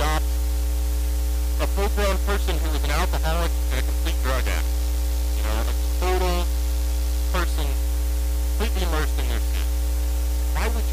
a a full-grown person who is an alcoholic and a complete drug addict. You know, a total person completely immersed in their shit. Why would you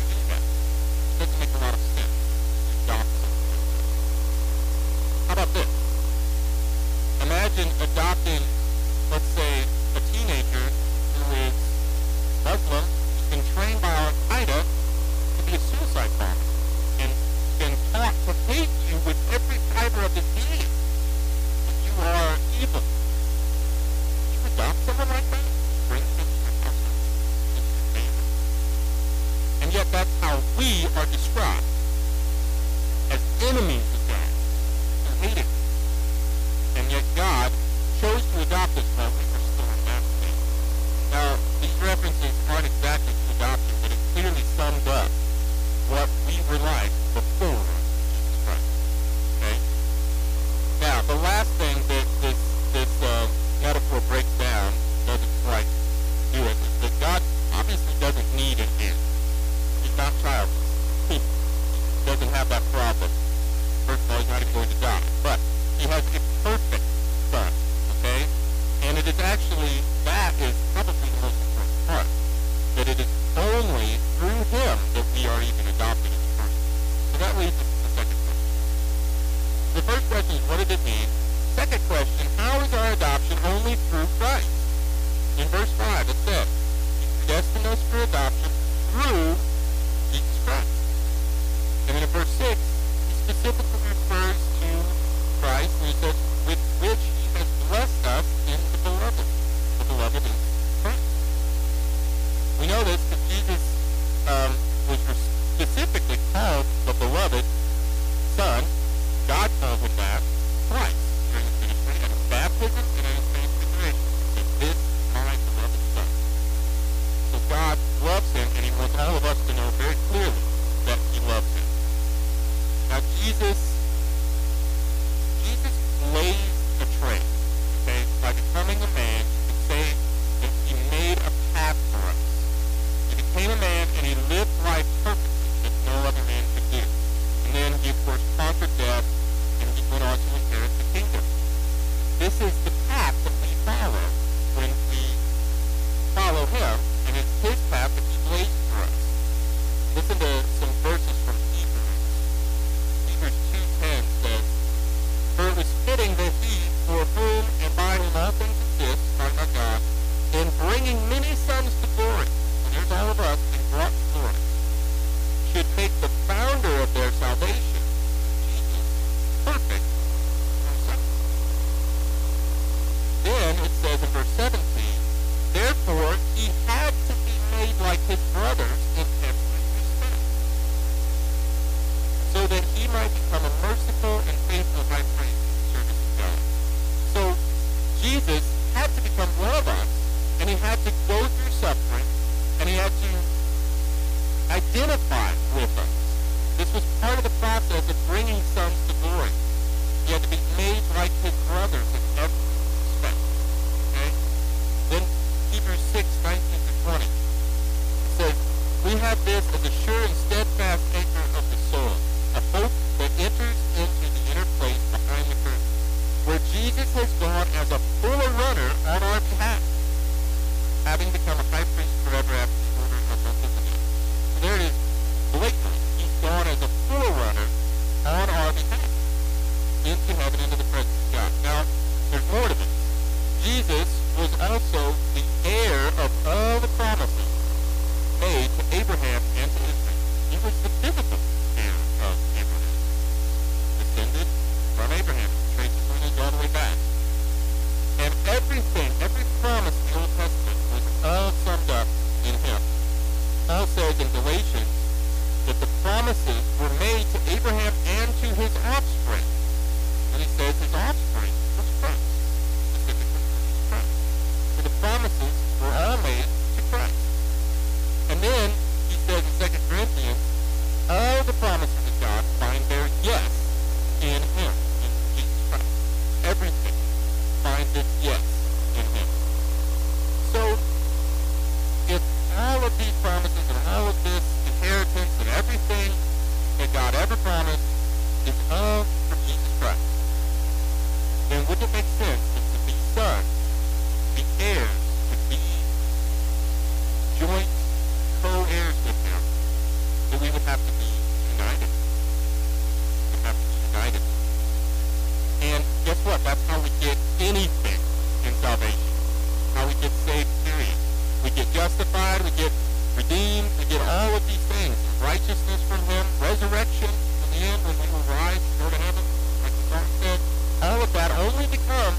God, we get redeemed, we get all of these things. Righteousness from him, resurrection in the end when we will rise and go to heaven, like the Lord said. All of that only becomes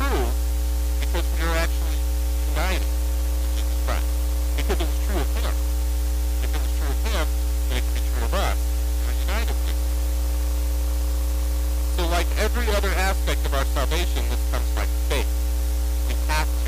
true because we are actually united to Jesus Christ. Because it was true of him. If it was true of him, then it could be true of us. We're united with him. So like every other aspect of our salvation, this comes by faith. We have to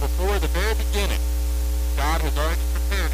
before the very beginning, God has already prepared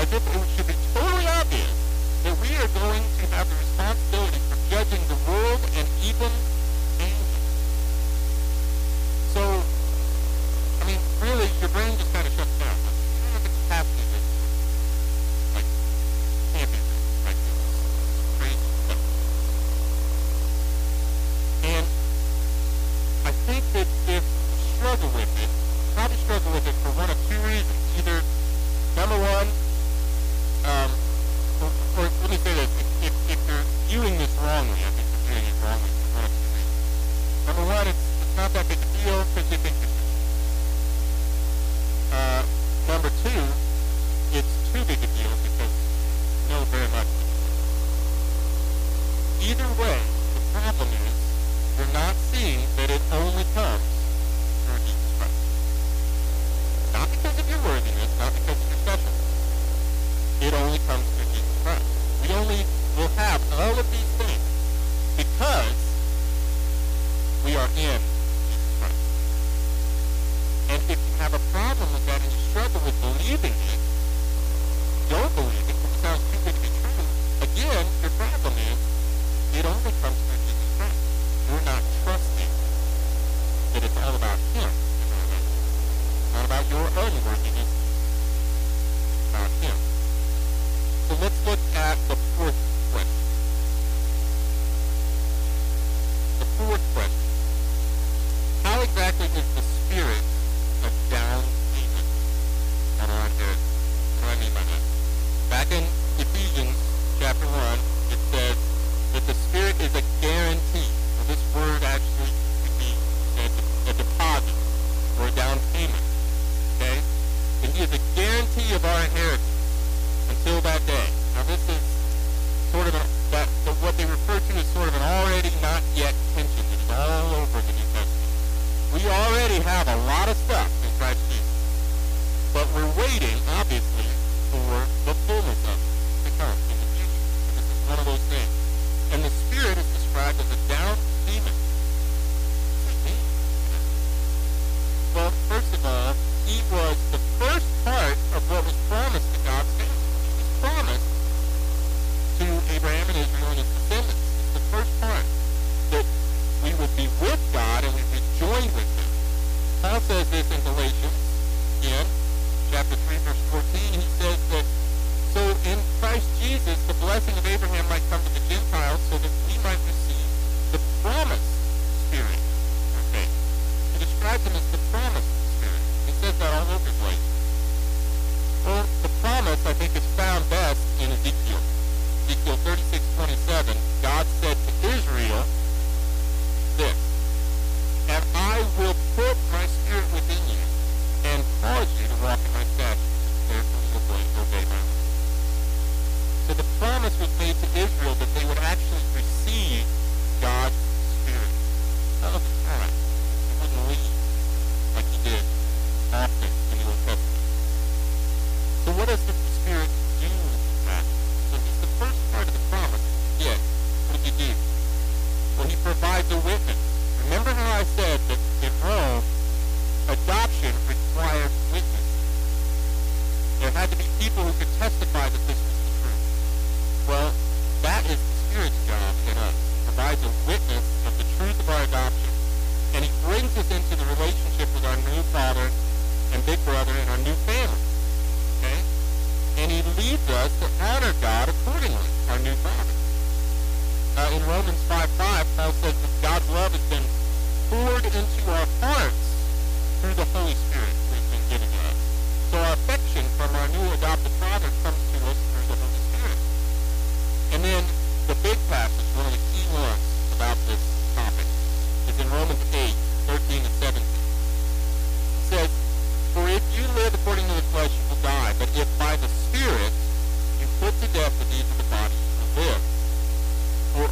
I think it should be totally obvious that we are going to have the responsibility for judging the world and even angels. So, I mean, really, your brain our new Father. Uh, in Romans 5:5, 5, Paul says that God's love has been poured into our hearts through the Holy Spirit who has been given to us. So our affection from our new adopted Father comes to us through the Holy Spirit. And then the big passage, one of the key ones about this topic, is in Romans 8, 13 and 17. It says, For if you live according to the flesh, you will die, but if by the Spirit you put to death the deeds of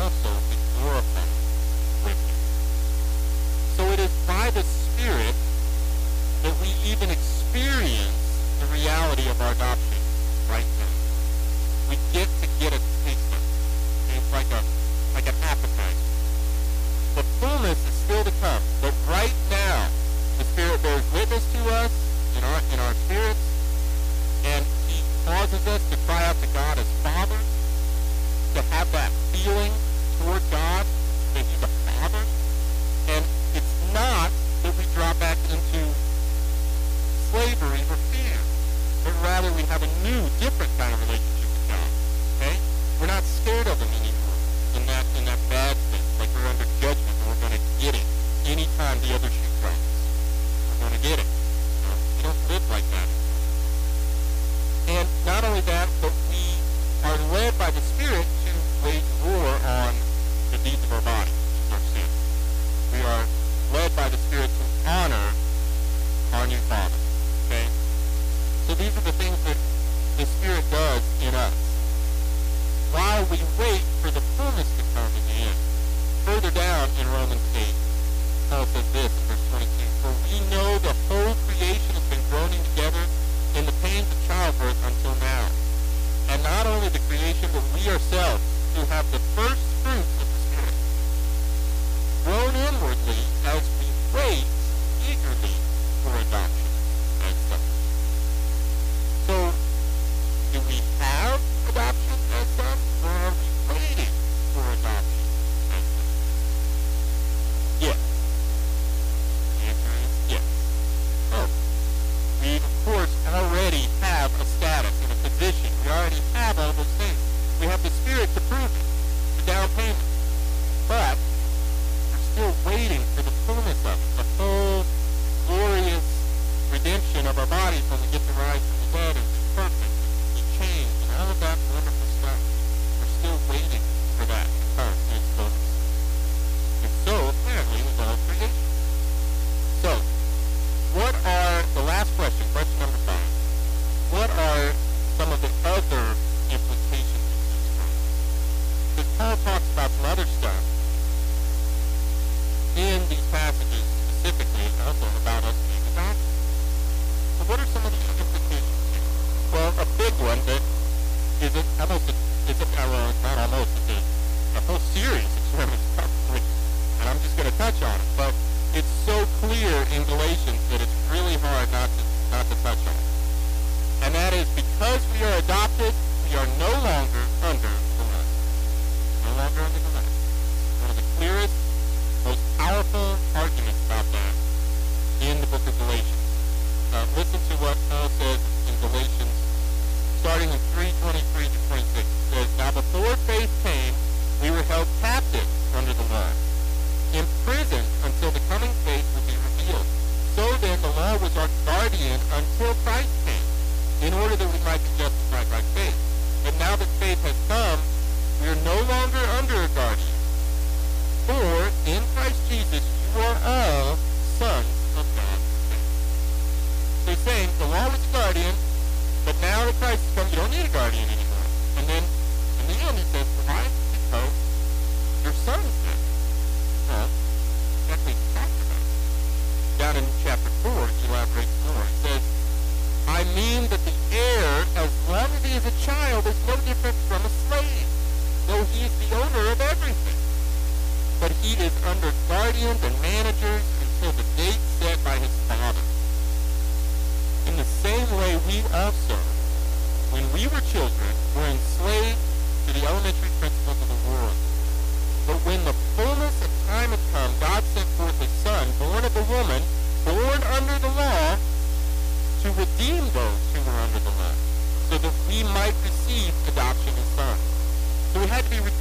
also be glorified with him. So it is by the Spirit that we even experience the reality of our adoption.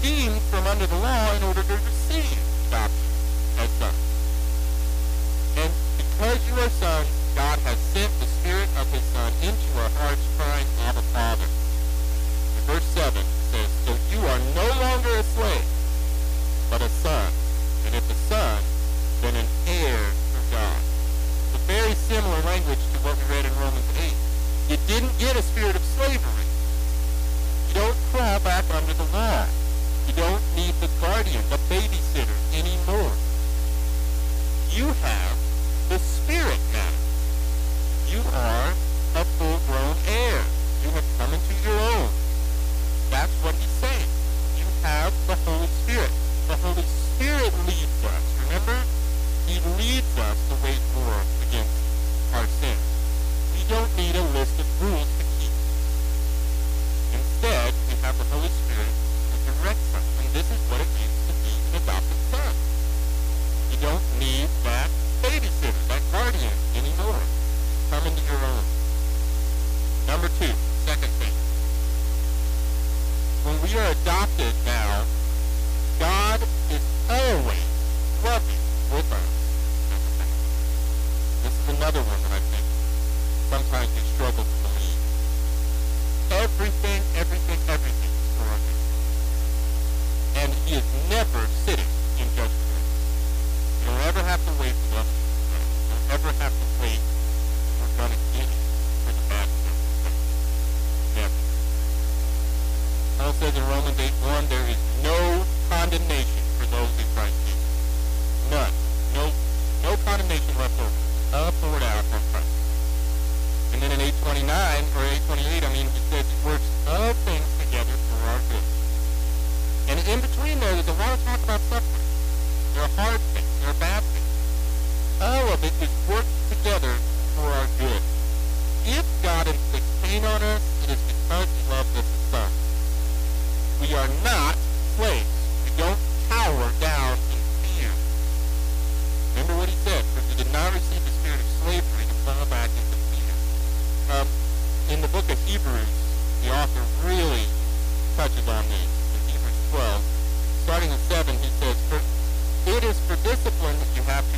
deemed from under the law in order to we are adopted now. God is always loving with us. This is another one that I think sometimes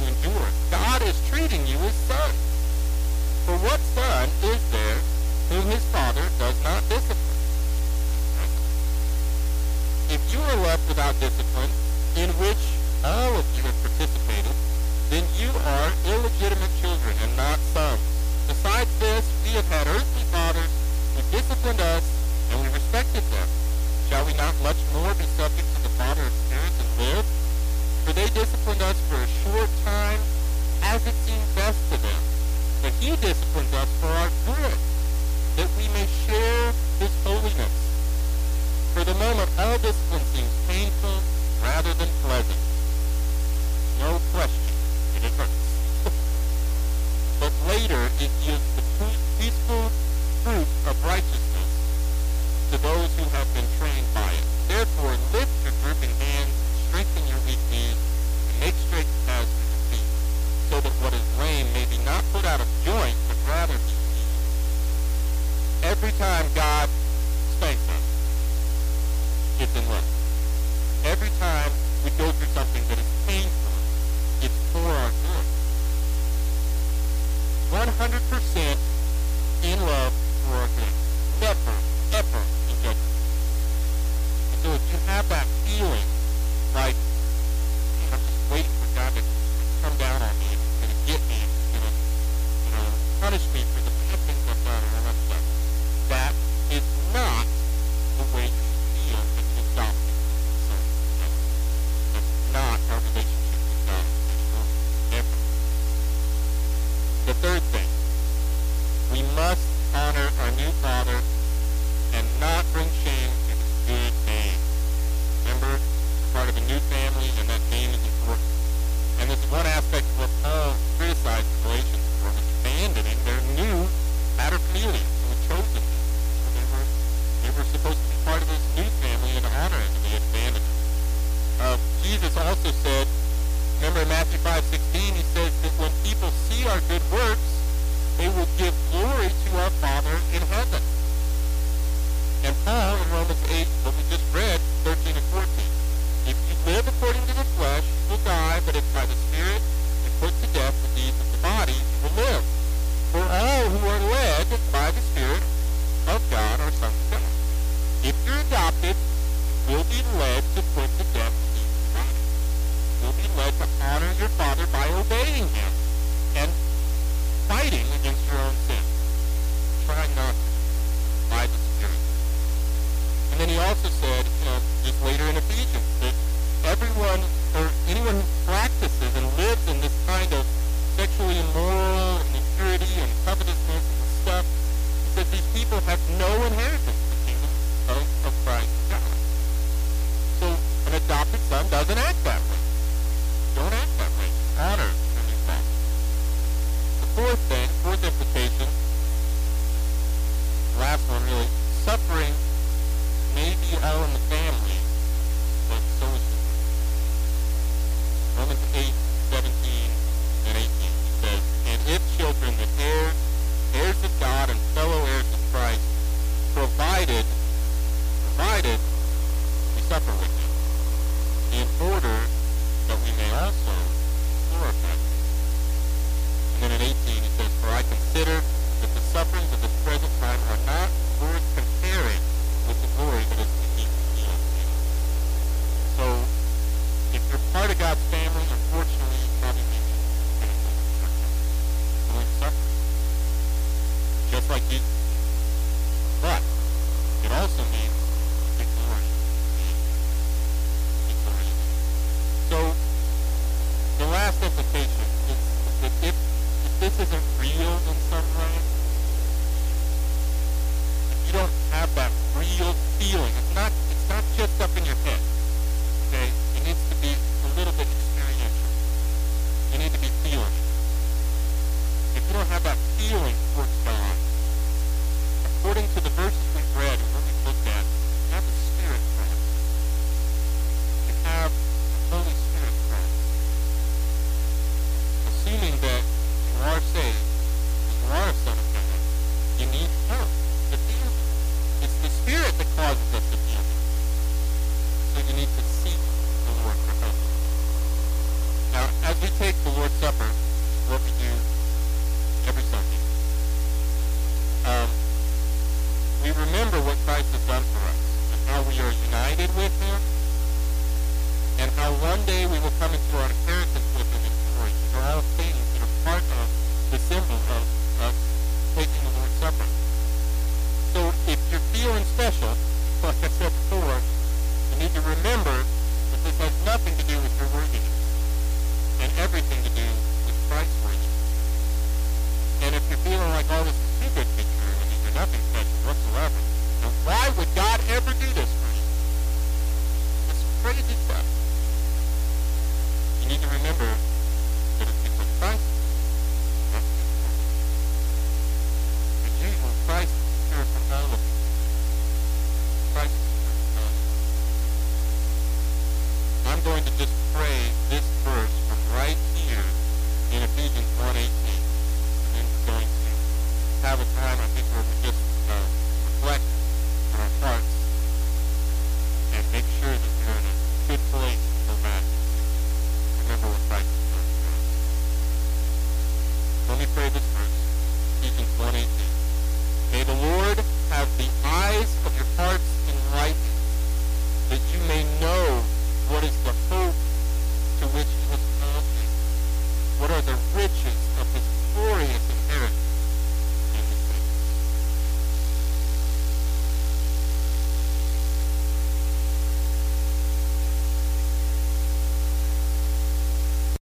to endure. God is treating you as son. For what son is there whom his father does not discipline? If you are left without discipline, in which all of you have participated, then you are illegitimate children and not sons. Besides this, we have had earthly fathers who disciplined us, and we respected them. Shall we not much more be subject to the Father for they disciplined us for a short time as it seemed best to them. But he disciplined us for our good, that we may share his holiness. For the moment, all discipline seems painful rather than pleasant. No question, it hurts. but later it gives the peaceful fruit of righteousness to those who have been trained by it. Therefore, lift your drooping hand weekdays and make straight styles for your feet, so that what is lame may be not put out of joint, but rather be healed. Every time God spanks us, it's in love. Every time we go through something that is painful, it's for our good. 100% in love for our good.